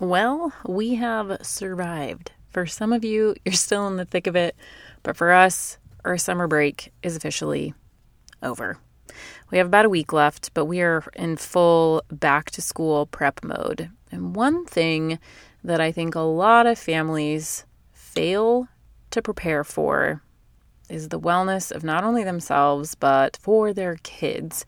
Well, we have survived. For some of you, you're still in the thick of it, but for us, our summer break is officially over. We have about a week left, but we are in full back to school prep mode. And one thing that I think a lot of families fail to prepare for is the wellness of not only themselves, but for their kids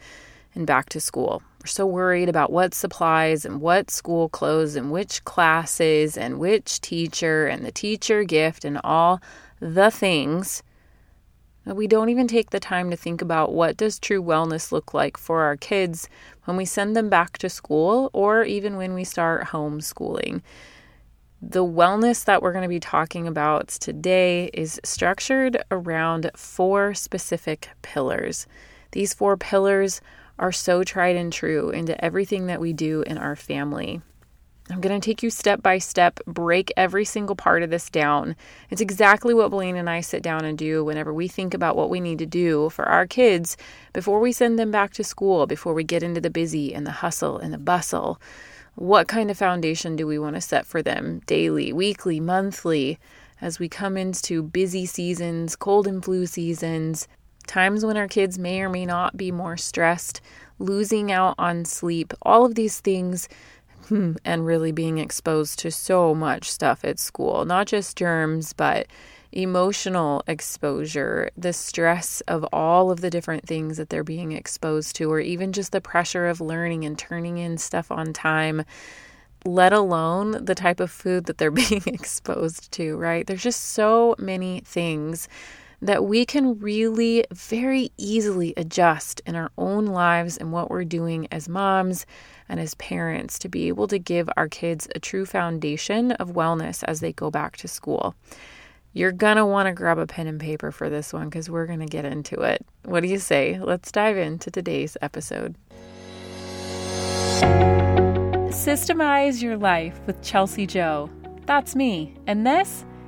in back to school. We're so worried about what supplies and what school clothes and which classes and which teacher and the teacher gift and all the things we don't even take the time to think about what does true wellness look like for our kids when we send them back to school or even when we start homeschooling. The wellness that we're going to be talking about today is structured around four specific pillars. These four pillars are so tried and true into everything that we do in our family. I'm going to take you step by step, break every single part of this down. It's exactly what Blaine and I sit down and do whenever we think about what we need to do for our kids before we send them back to school, before we get into the busy and the hustle and the bustle. What kind of foundation do we want to set for them daily, weekly, monthly, as we come into busy seasons, cold and flu seasons, times when our kids may or may not be more stressed, losing out on sleep, all of these things Hmm, and really being exposed to so much stuff at school, not just germs, but emotional exposure, the stress of all of the different things that they're being exposed to, or even just the pressure of learning and turning in stuff on time, let alone the type of food that they're being exposed to, right? There's just so many things that we can really very easily adjust in our own lives and what we're doing as moms and as parents to be able to give our kids a true foundation of wellness as they go back to school. You're going to want to grab a pen and paper for this one because we're going to get into it. What do you say? Let's dive into today's episode. Systemize Your Life with Chelsea Jo. That's me. And this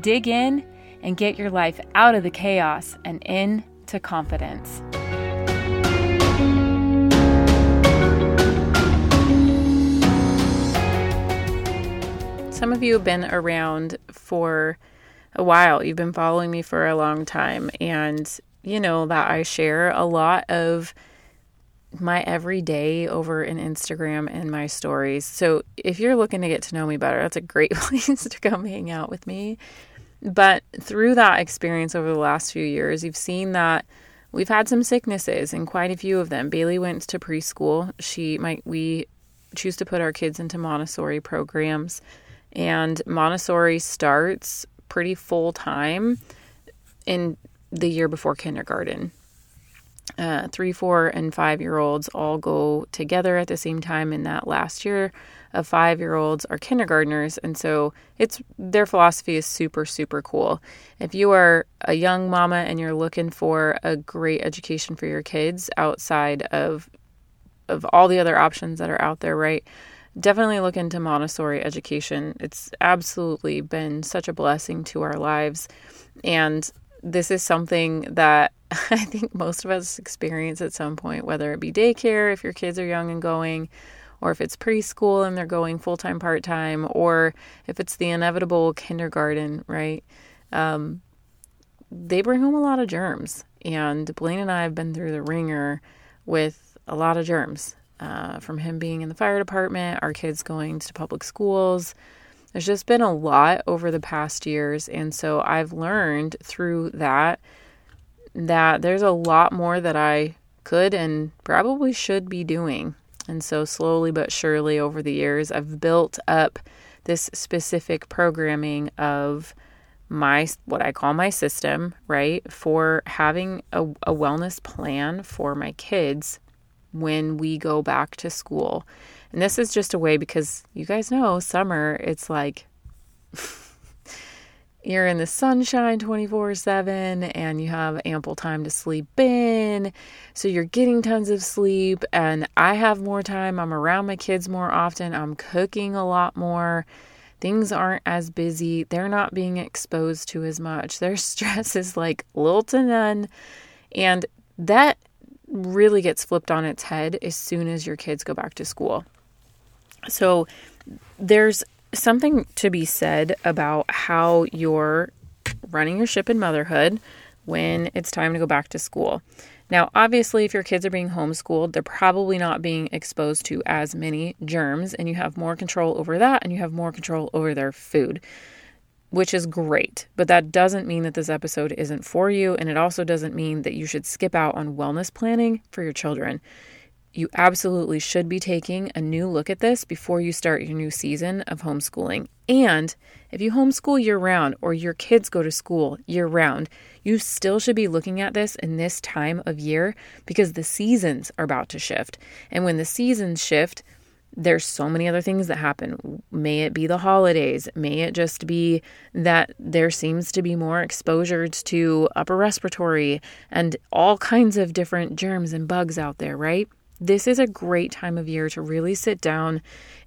dig in, and get your life out of the chaos and into confidence. Some of you have been around for a while. You've been following me for a long time, and you know that I share a lot of my everyday over in Instagram and my stories. So if you're looking to get to know me better, that's a great place to come hang out with me. But through that experience over the last few years, you've seen that we've had some sicknesses and quite a few of them. Bailey went to preschool. She might we choose to put our kids into Montessori programs and Montessori starts pretty full time in the year before kindergarten uh, three, four, and five year olds all go together at the same time in that last year of five year olds are kindergartners. And so it's their philosophy is super, super cool. If you are a young mama and you're looking for a great education for your kids outside of of all the other options that are out there, right? Definitely look into Montessori education. It's absolutely been such a blessing to our lives. And this is something that I think most of us experience at some point, whether it be daycare, if your kids are young and going, or if it's preschool and they're going full time, part time, or if it's the inevitable kindergarten, right? Um, they bring home a lot of germs. And Blaine and I have been through the wringer with a lot of germs uh, from him being in the fire department, our kids going to public schools. There's just been a lot over the past years. And so I've learned through that that there's a lot more that I could and probably should be doing. And so, slowly but surely over the years, I've built up this specific programming of my what I call my system, right? For having a, a wellness plan for my kids when we go back to school. And this is just a way because you guys know summer, it's like you're in the sunshine 24 7 and you have ample time to sleep in. So you're getting tons of sleep. And I have more time. I'm around my kids more often. I'm cooking a lot more. Things aren't as busy. They're not being exposed to as much. Their stress is like little to none. And that really gets flipped on its head as soon as your kids go back to school. So there's something to be said about how you're running your ship in motherhood when it's time to go back to school. Now, obviously, if your kids are being homeschooled, they're probably not being exposed to as many germs, and you have more control over that and you have more control over their food, which is great. But that doesn't mean that this episode isn't for you, and it also doesn't mean that you should skip out on wellness planning for your children you absolutely should be taking a new look at this before you start your new season of homeschooling. And if you homeschool year round or your kids go to school year round, you still should be looking at this in this time of year because the seasons are about to shift. And when the seasons shift, there's so many other things that happen. May it be the holidays, may it just be that there seems to be more exposures to upper respiratory and all kinds of different germs and bugs out there, right? This is a great time of year to really sit down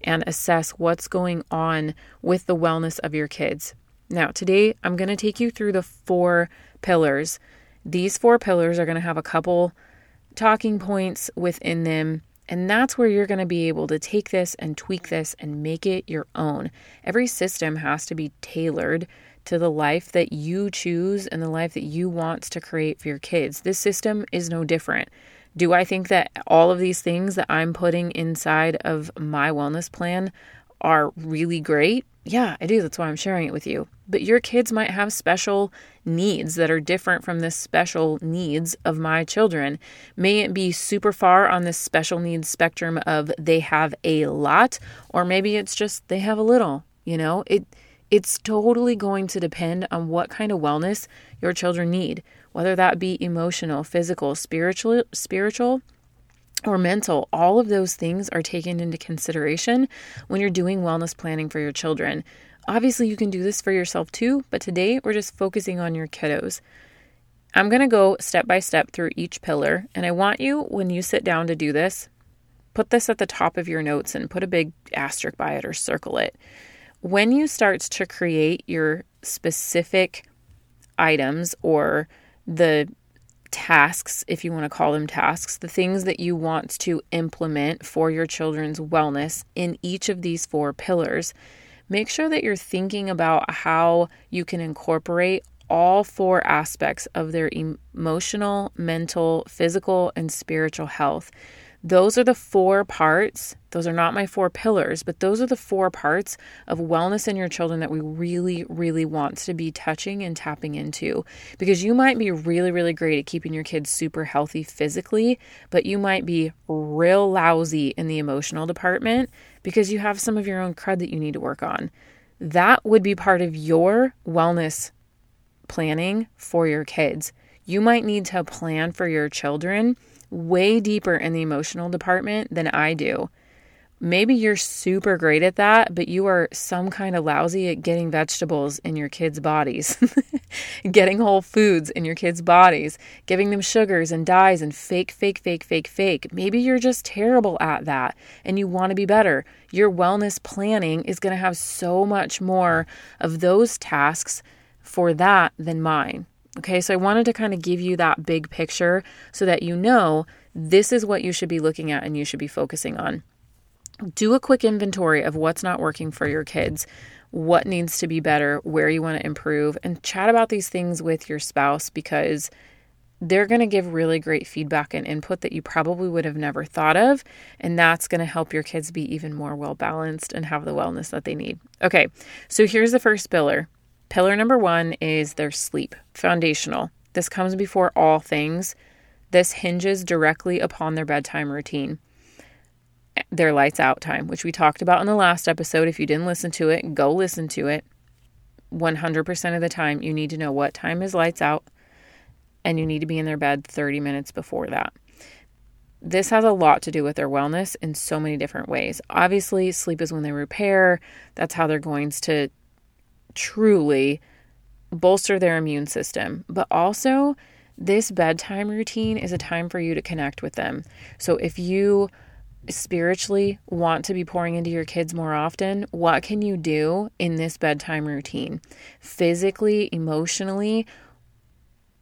and assess what's going on with the wellness of your kids. Now, today I'm going to take you through the four pillars. These four pillars are going to have a couple talking points within them. And that's where you're going to be able to take this and tweak this and make it your own. Every system has to be tailored to the life that you choose and the life that you want to create for your kids. This system is no different. Do I think that all of these things that I'm putting inside of my wellness plan are really great? Yeah, I do. That's why I'm sharing it with you. But your kids might have special needs that are different from the special needs of my children. May it be super far on this special needs spectrum of they have a lot, or maybe it's just they have a little. You know, it it's totally going to depend on what kind of wellness your children need whether that be emotional, physical, spiritual, spiritual, or mental, all of those things are taken into consideration when you're doing wellness planning for your children. Obviously, you can do this for yourself too, but today we're just focusing on your kiddos. I'm going to go step by step through each pillar, and I want you, when you sit down to do this, put this at the top of your notes and put a big asterisk by it or circle it. When you start to create your specific items or the tasks, if you want to call them tasks, the things that you want to implement for your children's wellness in each of these four pillars, make sure that you're thinking about how you can incorporate all four aspects of their emotional, mental, physical, and spiritual health. Those are the four parts. Those are not my four pillars, but those are the four parts of wellness in your children that we really, really want to be touching and tapping into. Because you might be really, really great at keeping your kids super healthy physically, but you might be real lousy in the emotional department because you have some of your own crud that you need to work on. That would be part of your wellness planning for your kids. You might need to plan for your children way deeper in the emotional department than I do. Maybe you're super great at that, but you are some kind of lousy at getting vegetables in your kids' bodies, getting whole foods in your kids' bodies, giving them sugars and dyes and fake, fake, fake, fake, fake. Maybe you're just terrible at that and you want to be better. Your wellness planning is going to have so much more of those tasks for that than mine. Okay, so I wanted to kind of give you that big picture so that you know this is what you should be looking at and you should be focusing on. Do a quick inventory of what's not working for your kids, what needs to be better, where you want to improve, and chat about these things with your spouse because they're going to give really great feedback and input that you probably would have never thought of. And that's going to help your kids be even more well balanced and have the wellness that they need. Okay, so here's the first pillar Pillar number one is their sleep, foundational. This comes before all things. This hinges directly upon their bedtime routine, their lights out time, which we talked about in the last episode. If you didn't listen to it, go listen to it. 100% of the time, you need to know what time is lights out, and you need to be in their bed 30 minutes before that. this has a lot to do with their wellness in so many different ways. Obviously, sleep is when they repair, that's how they're going to truly bolster their immune system. But also, this bedtime routine is a time for you to connect with them. So if you spiritually want to be pouring into your kids more often, what can you do in this bedtime routine? Physically, emotionally,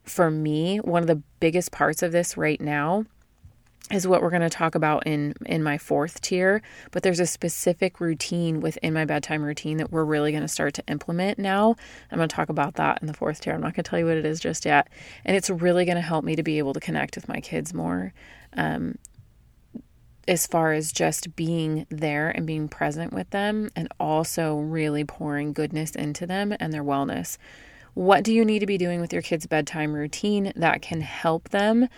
for me, one of the biggest parts of this right now is what we're going to talk about in in my fourth tier but there's a specific routine within my bedtime routine that we're really going to start to implement now. I'm going to talk about that in the fourth tier. I'm not going to tell you what it is just yet and it's really going to help me to be able to connect with my kids more um, as far as just being there and being present with them and also really pouring goodness into them and their wellness. What do you need to be doing with your kids bedtime routine that can help them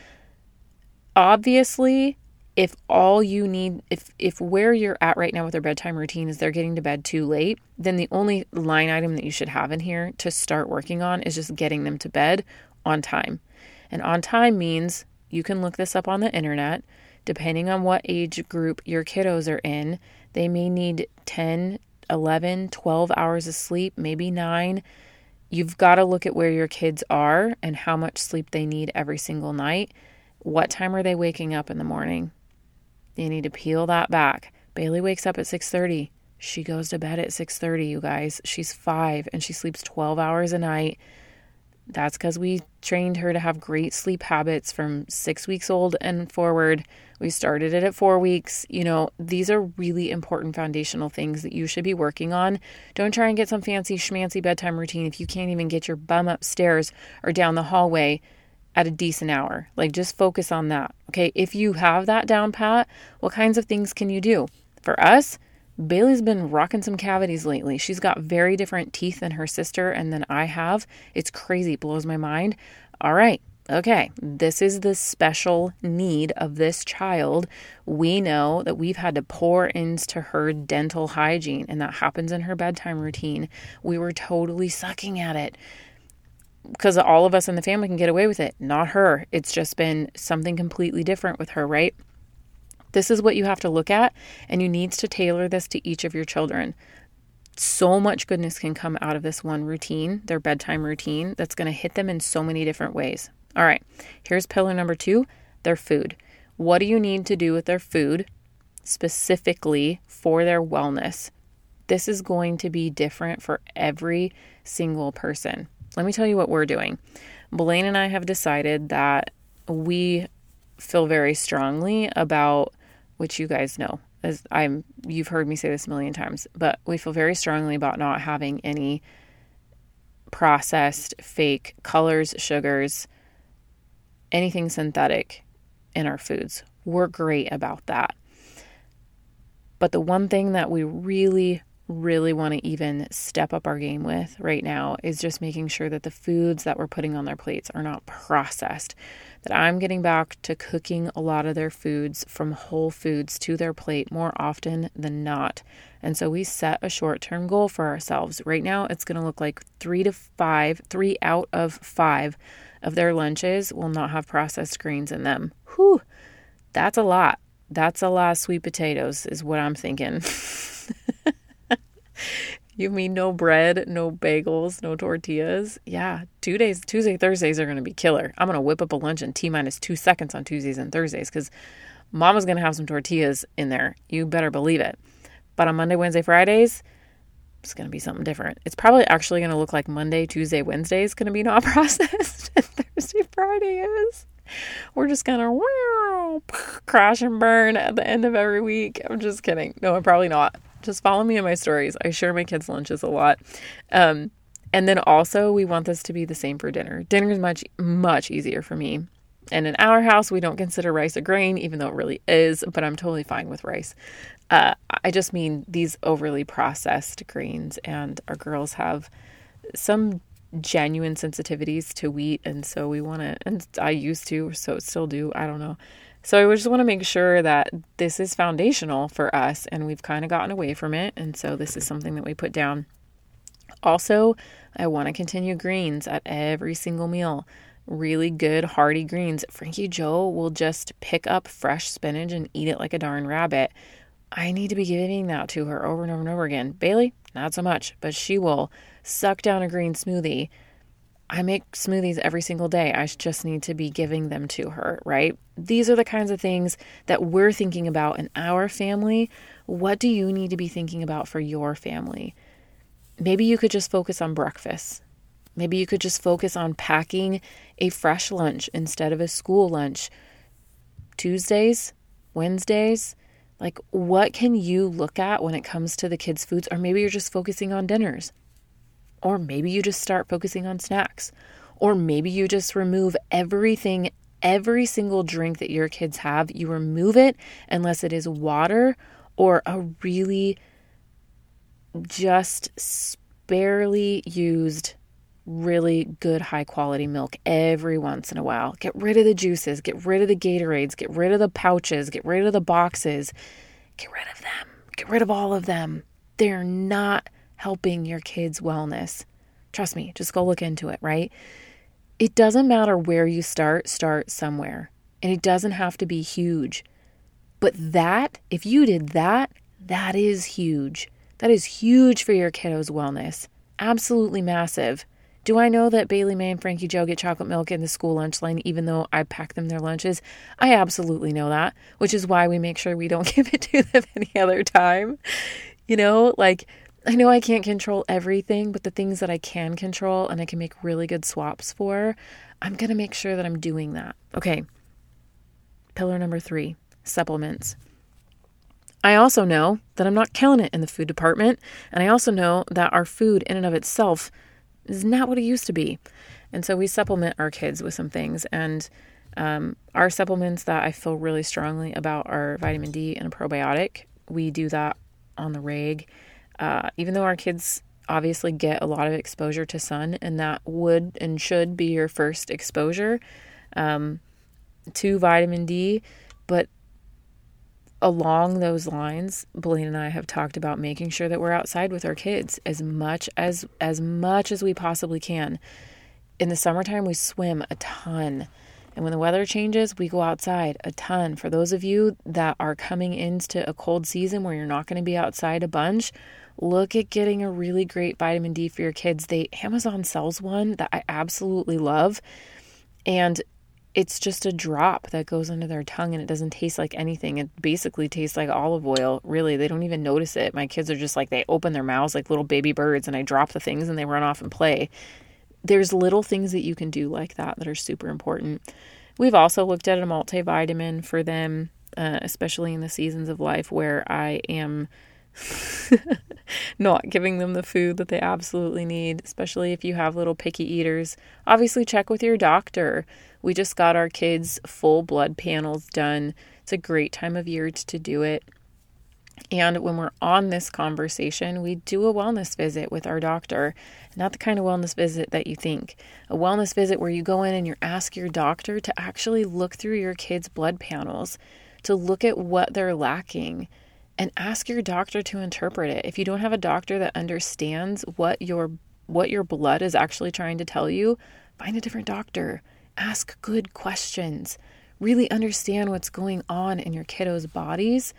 obviously if all you need if if where you're at right now with their bedtime routine is they're getting to bed too late then the only line item that you should have in here to start working on is just getting them to bed on time. And on time means you can look this up on the internet. Depending on what age group your kiddos are in they may need 10 11 12 hours of sleep maybe 9 you've got to look at where your kids are and how much sleep they need every single night what time are they waking up in the morning? You need to peel that back. Bailey wakes up at 6:30. She goes to bed at 6:30, you guys. She's 5 and she sleeps 12 hours a night. That's cuz we trained her to have great sleep habits from 6 weeks old and forward. We started it at 4 weeks. You know, these are really important foundational things that you should be working on. Don't try and get some fancy schmancy bedtime routine if you can't even get your bum upstairs or down the hallway at a decent hour. Like just focus on that. Okay. If you have that down pat, what kinds of things can you do? For us, Bailey's been rocking some cavities lately. She's got very different teeth than her sister and than I have. It's crazy, it blows my mind. All right. Okay, this is the special need of this child. We know that we've had to pour into her dental hygiene, and that happens in her bedtime routine. We were totally sucking at it because all of us in the family can get away with it, not her. It's just been something completely different with her, right? This is what you have to look at, and you need to tailor this to each of your children. So much goodness can come out of this one routine, their bedtime routine, that's going to hit them in so many different ways. All right, here's pillar number two their food. What do you need to do with their food specifically for their wellness? This is going to be different for every single person. Let me tell you what we're doing. Blaine and I have decided that we feel very strongly about which you guys know as I'm you've heard me say this a million times, but we feel very strongly about not having any processed fake colors, sugars, anything synthetic in our foods. We're great about that. But the one thing that we really really want to even step up our game with right now is just making sure that the foods that we're putting on their plates are not processed. That I'm getting back to cooking a lot of their foods from whole foods to their plate more often than not. And so we set a short term goal for ourselves. Right now, it's going to look like three to five, three out of five of their lunches will not have processed greens in them. Whew, that's a lot. That's a lot of sweet potatoes, is what I'm thinking. you mean no bread, no bagels, no tortillas? Yeah, two days, Tuesday, Thursdays are going to be killer. I'm going to whip up a lunch in T minus two seconds on Tuesdays and Thursdays because mama's going to have some tortillas in there. You better believe it. But on Monday, Wednesday, Fridays, it's going to be something different. It's probably actually going to look like Monday, Tuesday, Wednesday is going to be not processed, and Thursday, Friday is. We're just going to crash and burn at the end of every week. I'm just kidding. No, I'm probably not. Just follow me in my stories. I share my kids' lunches a lot. Um, and then also, we want this to be the same for dinner. Dinner is much, much easier for me. And in our house, we don't consider rice a grain, even though it really is, but I'm totally fine with rice. Uh, I just mean these overly processed grains, and our girls have some genuine sensitivities to wheat. And so we want to, and I used to, so still do, I don't know. So I just want to make sure that this is foundational for us and we've kind of gotten away from it. And so this is something that we put down. Also, I want to continue greens at every single meal. really good hearty greens. Frankie Joe will just pick up fresh spinach and eat it like a darn rabbit. I need to be giving that to her over and over and over again. Bailey, not so much, but she will suck down a green smoothie. I make smoothies every single day. I just need to be giving them to her, right? These are the kinds of things that we're thinking about in our family. What do you need to be thinking about for your family? Maybe you could just focus on breakfast. Maybe you could just focus on packing a fresh lunch instead of a school lunch. Tuesdays, Wednesdays, like what can you look at when it comes to the kids' foods? Or maybe you're just focusing on dinners. Or maybe you just start focusing on snacks. Or maybe you just remove everything, every single drink that your kids have, you remove it unless it is water or a really just sparely used really good high quality milk every once in a while. Get rid of the juices, get rid of the Gatorades, get rid of the pouches, get rid of the boxes. Get rid of them. Get rid of all of them. They're not helping your kids' wellness. Trust me, just go look into it, right? It doesn't matter where you start, start somewhere. And it doesn't have to be huge. But that, if you did that, that is huge. That is huge for your kiddo's wellness. Absolutely massive. Do I know that Bailey May and Frankie Joe get chocolate milk in the school lunch line even though I pack them their lunches? I absolutely know that, which is why we make sure we don't give it to them any other time. You know, like I know I can't control everything, but the things that I can control and I can make really good swaps for, I'm going to make sure that I'm doing that. Okay. Pillar number three supplements. I also know that I'm not killing it in the food department, and I also know that our food in and of itself is not what it used to be. And so we supplement our kids with some things. And um, our supplements that I feel really strongly about are vitamin D and a probiotic. We do that on the reg. Uh, even though our kids obviously get a lot of exposure to sun, and that would and should be your first exposure um, to vitamin D. But along those lines, Blaine and I have talked about making sure that we're outside with our kids as much as as much as we possibly can. In the summertime, we swim a ton. And when the weather changes, we go outside a ton. For those of you that are coming into a cold season where you're not going to be outside a bunch, look at getting a really great vitamin D for your kids. They Amazon sells one that I absolutely love. And it's just a drop that goes under their tongue and it doesn't taste like anything. It basically tastes like olive oil. Really, they don't even notice it. My kids are just like, they open their mouths like little baby birds and I drop the things and they run off and play. There's little things that you can do like that that are super important. We've also looked at a multivitamin for them, uh, especially in the seasons of life where I am not giving them the food that they absolutely need, especially if you have little picky eaters. Obviously, check with your doctor. We just got our kids' full blood panels done. It's a great time of year to do it. And when we're on this conversation, we do a wellness visit with our doctor. Not the kind of wellness visit that you think. A wellness visit where you go in and you ask your doctor to actually look through your kids' blood panels, to look at what they're lacking, and ask your doctor to interpret it. If you don't have a doctor that understands what your what your blood is actually trying to tell you, find a different doctor. Ask good questions. Really understand what's going on in your kiddos' bodies.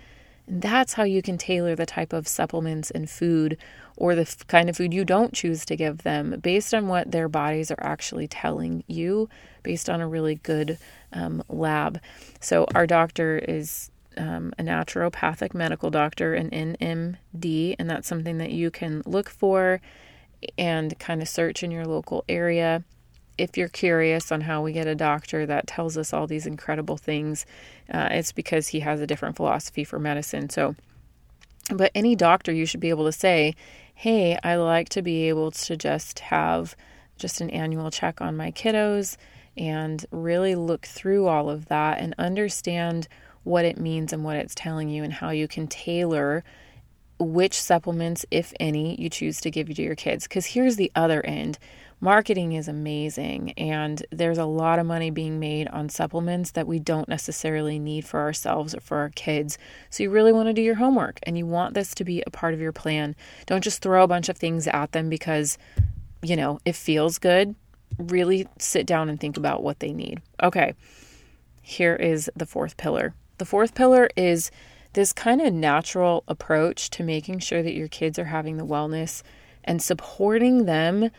And that's how you can tailor the type of supplements and food or the f- kind of food you don't choose to give them based on what their bodies are actually telling you, based on a really good um, lab. So, our doctor is um, a naturopathic medical doctor, an NMD, and that's something that you can look for and kind of search in your local area. If you're curious on how we get a doctor that tells us all these incredible things, uh, it's because he has a different philosophy for medicine. So, but any doctor, you should be able to say, Hey, I like to be able to just have just an annual check on my kiddos and really look through all of that and understand what it means and what it's telling you, and how you can tailor which supplements, if any, you choose to give to your kids. Because here's the other end marketing is amazing, and there's a lot of money being made on supplements that we don't necessarily need for ourselves or for our kids. So, you really want to do your homework and you want this to be a part of your plan. Don't just throw a bunch of things at them because, you know, it feels good really sit down and think about what they need. Okay, here is the fourth pillar. The fourth pillar is this kind of natural approach to making sure that your kids are having the wellness and supporting them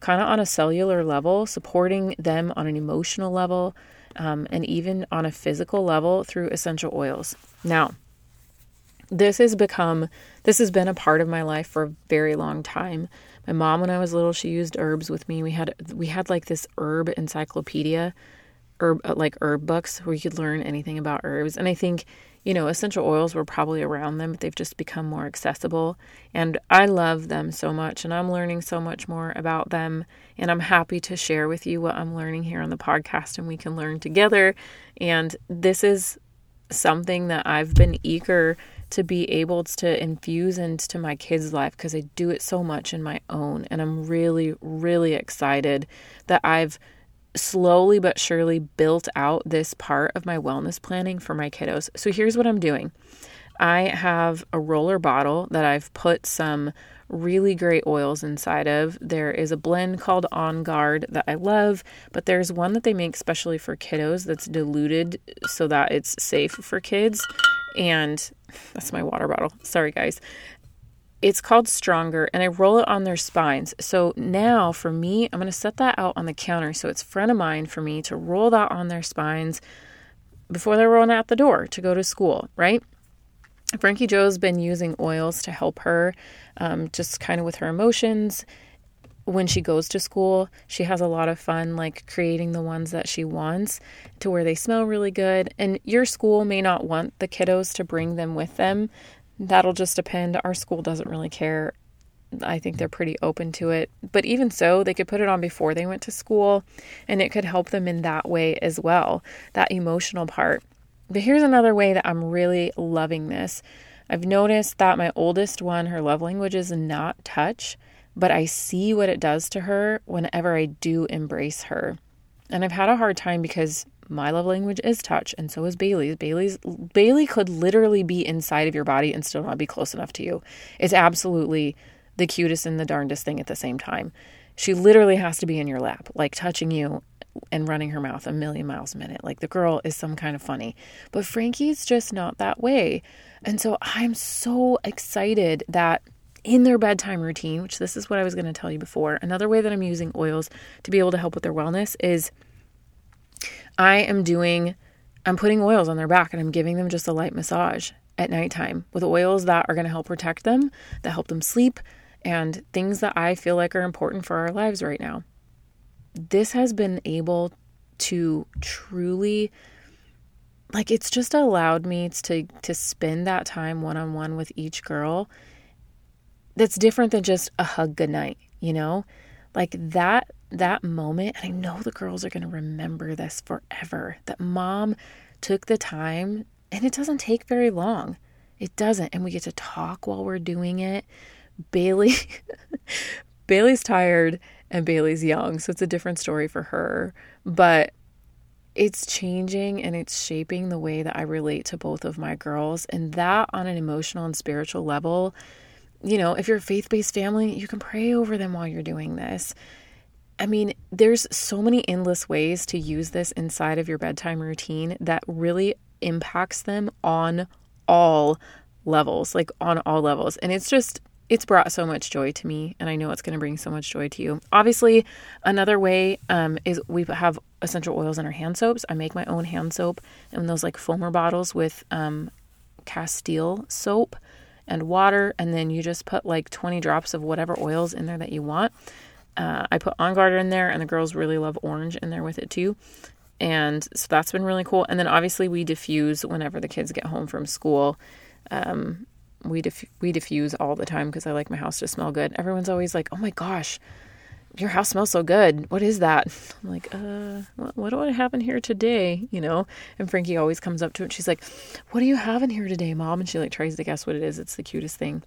kind of on a cellular level, supporting them on an emotional level, um, and even on a physical level through essential oils. Now, this has become, this has been a part of my life for a very long time. My mom, when I was little, she used herbs with me. We had we had like this herb encyclopedia, herb uh, like herb books where you could learn anything about herbs. And I think you know, essential oils were probably around them, but they've just become more accessible. And I love them so much, and I'm learning so much more about them. And I'm happy to share with you what I'm learning here on the podcast, and we can learn together. And this is something that I've been eager to be able to infuse into my kids' life because I do it so much in my own. And I'm really, really excited that I've slowly but surely built out this part of my wellness planning for my kiddos. So here's what I'm doing I have a roller bottle that I've put some really great oils inside of. There is a blend called On Guard that I love, but there's one that they make specially for kiddos that's diluted so that it's safe for kids. And that's my water bottle. Sorry, guys. It's called Stronger, and I roll it on their spines. So now for me, I'm going to set that out on the counter. So it's front of mind for me to roll that on their spines before they're rolling out the door to go to school, right? Frankie Joe's been using oils to help her um, just kind of with her emotions. When she goes to school, she has a lot of fun, like creating the ones that she wants to where they smell really good. And your school may not want the kiddos to bring them with them. That'll just depend. Our school doesn't really care. I think they're pretty open to it. But even so, they could put it on before they went to school, and it could help them in that way as well, that emotional part. But here's another way that I'm really loving this. I've noticed that my oldest one, her love language is not touch, but I see what it does to her whenever I do embrace her. And I've had a hard time because my love language is touch and so is Bailey's. Bailey's Bailey could literally be inside of your body and still not be close enough to you. It's absolutely the cutest and the darndest thing at the same time. She literally has to be in your lap, like touching you and running her mouth a million miles a minute. Like the girl is some kind of funny. But Frankie's just not that way. And so I'm so excited that in their bedtime routine, which this is what I was going to tell you before, another way that I'm using oils to be able to help with their wellness is I am doing, I'm putting oils on their back and I'm giving them just a light massage at nighttime with oils that are going to help protect them, that help them sleep, and things that I feel like are important for our lives right now. This has been able to truly like it's just allowed me to to spend that time one on one with each girl that's different than just a hug goodnight, you know? Like that that moment, and I know the girls are going to remember this forever. That mom took the time, and it doesn't take very long. It doesn't, and we get to talk while we're doing it. Bailey Bailey's tired and Bailey's young, so it's a different story for her, but it's changing and it's shaping the way that I relate to both of my girls and that on an emotional and spiritual level you know, if you're a faith based family, you can pray over them while you're doing this. I mean, there's so many endless ways to use this inside of your bedtime routine that really impacts them on all levels, like on all levels. And it's just, it's brought so much joy to me, and I know it's going to bring so much joy to you. Obviously, another way um, is we have essential oils in our hand soaps. I make my own hand soap in those like foamer bottles with um, Castile soap and water, and then you just put like 20 drops of whatever oils in there that you want. Uh, I put On Guard in there, and the girls really love orange in there with it too. And so that's been really cool. And then obviously we diffuse whenever the kids get home from school. Um, we diff- we diffuse all the time because I like my house to smell good. Everyone's always like, "Oh my gosh, your house smells so good. What is that?" I'm like, "Uh, what, what do I have in here today?" You know. And Frankie always comes up to it. She's like, "What do you have in here today, mom?" And she like tries to guess what it is. It's the cutest thing.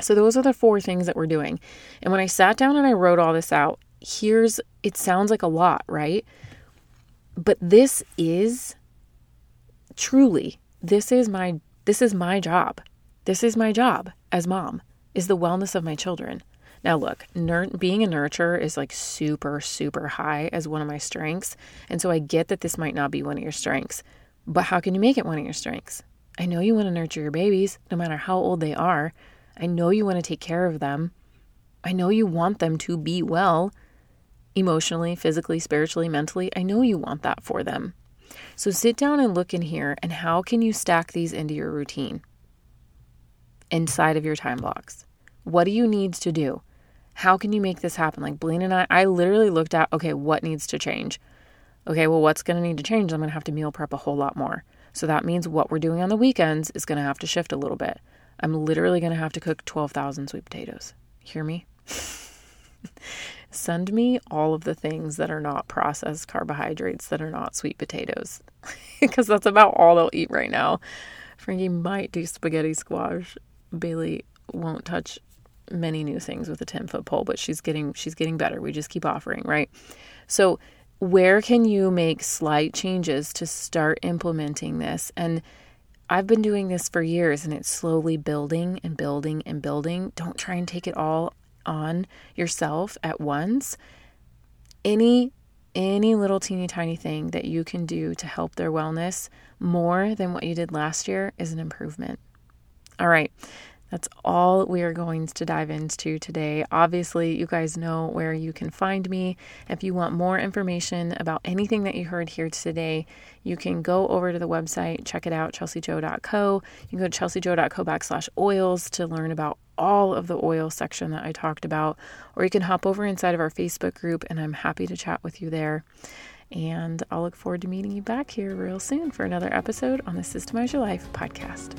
So those are the four things that we're doing. And when I sat down and I wrote all this out, here's it sounds like a lot, right? But this is truly this is my this is my job. This is my job as mom is the wellness of my children. Now, look, being a nurturer is like super, super high as one of my strengths. And so I get that this might not be one of your strengths, but how can you make it one of your strengths? I know you want to nurture your babies, no matter how old they are. I know you want to take care of them. I know you want them to be well emotionally, physically, spiritually, mentally. I know you want that for them. So sit down and look in here and how can you stack these into your routine inside of your time blocks? What do you need to do? How can you make this happen? Like Blaine and I, I literally looked at, okay, what needs to change? Okay, well, what's going to need to change? I'm going to have to meal prep a whole lot more. So that means what we're doing on the weekends is going to have to shift a little bit. I'm literally going to have to cook 12,000 sweet potatoes. Hear me? Send me all of the things that are not processed carbohydrates that are not sweet potatoes because that's about all they'll eat right now. Frankie might do spaghetti squash. Bailey won't touch many new things with a 10 foot pole, but she's getting she's getting better. We just keep offering, right? So where can you make slight changes to start implementing this? And I've been doing this for years and it's slowly building and building and building. Don't try and take it all on yourself at once. Any any little teeny tiny thing that you can do to help their wellness more than what you did last year is an improvement. All right. That's all we are going to dive into today. Obviously, you guys know where you can find me. If you want more information about anything that you heard here today, you can go over to the website, check it out, chelseajo.co. You can go to chelseajo.co backslash oils to learn about all of the oil section that I talked about, or you can hop over inside of our Facebook group, and I'm happy to chat with you there. And I'll look forward to meeting you back here real soon for another episode on the Systemize Your Life podcast.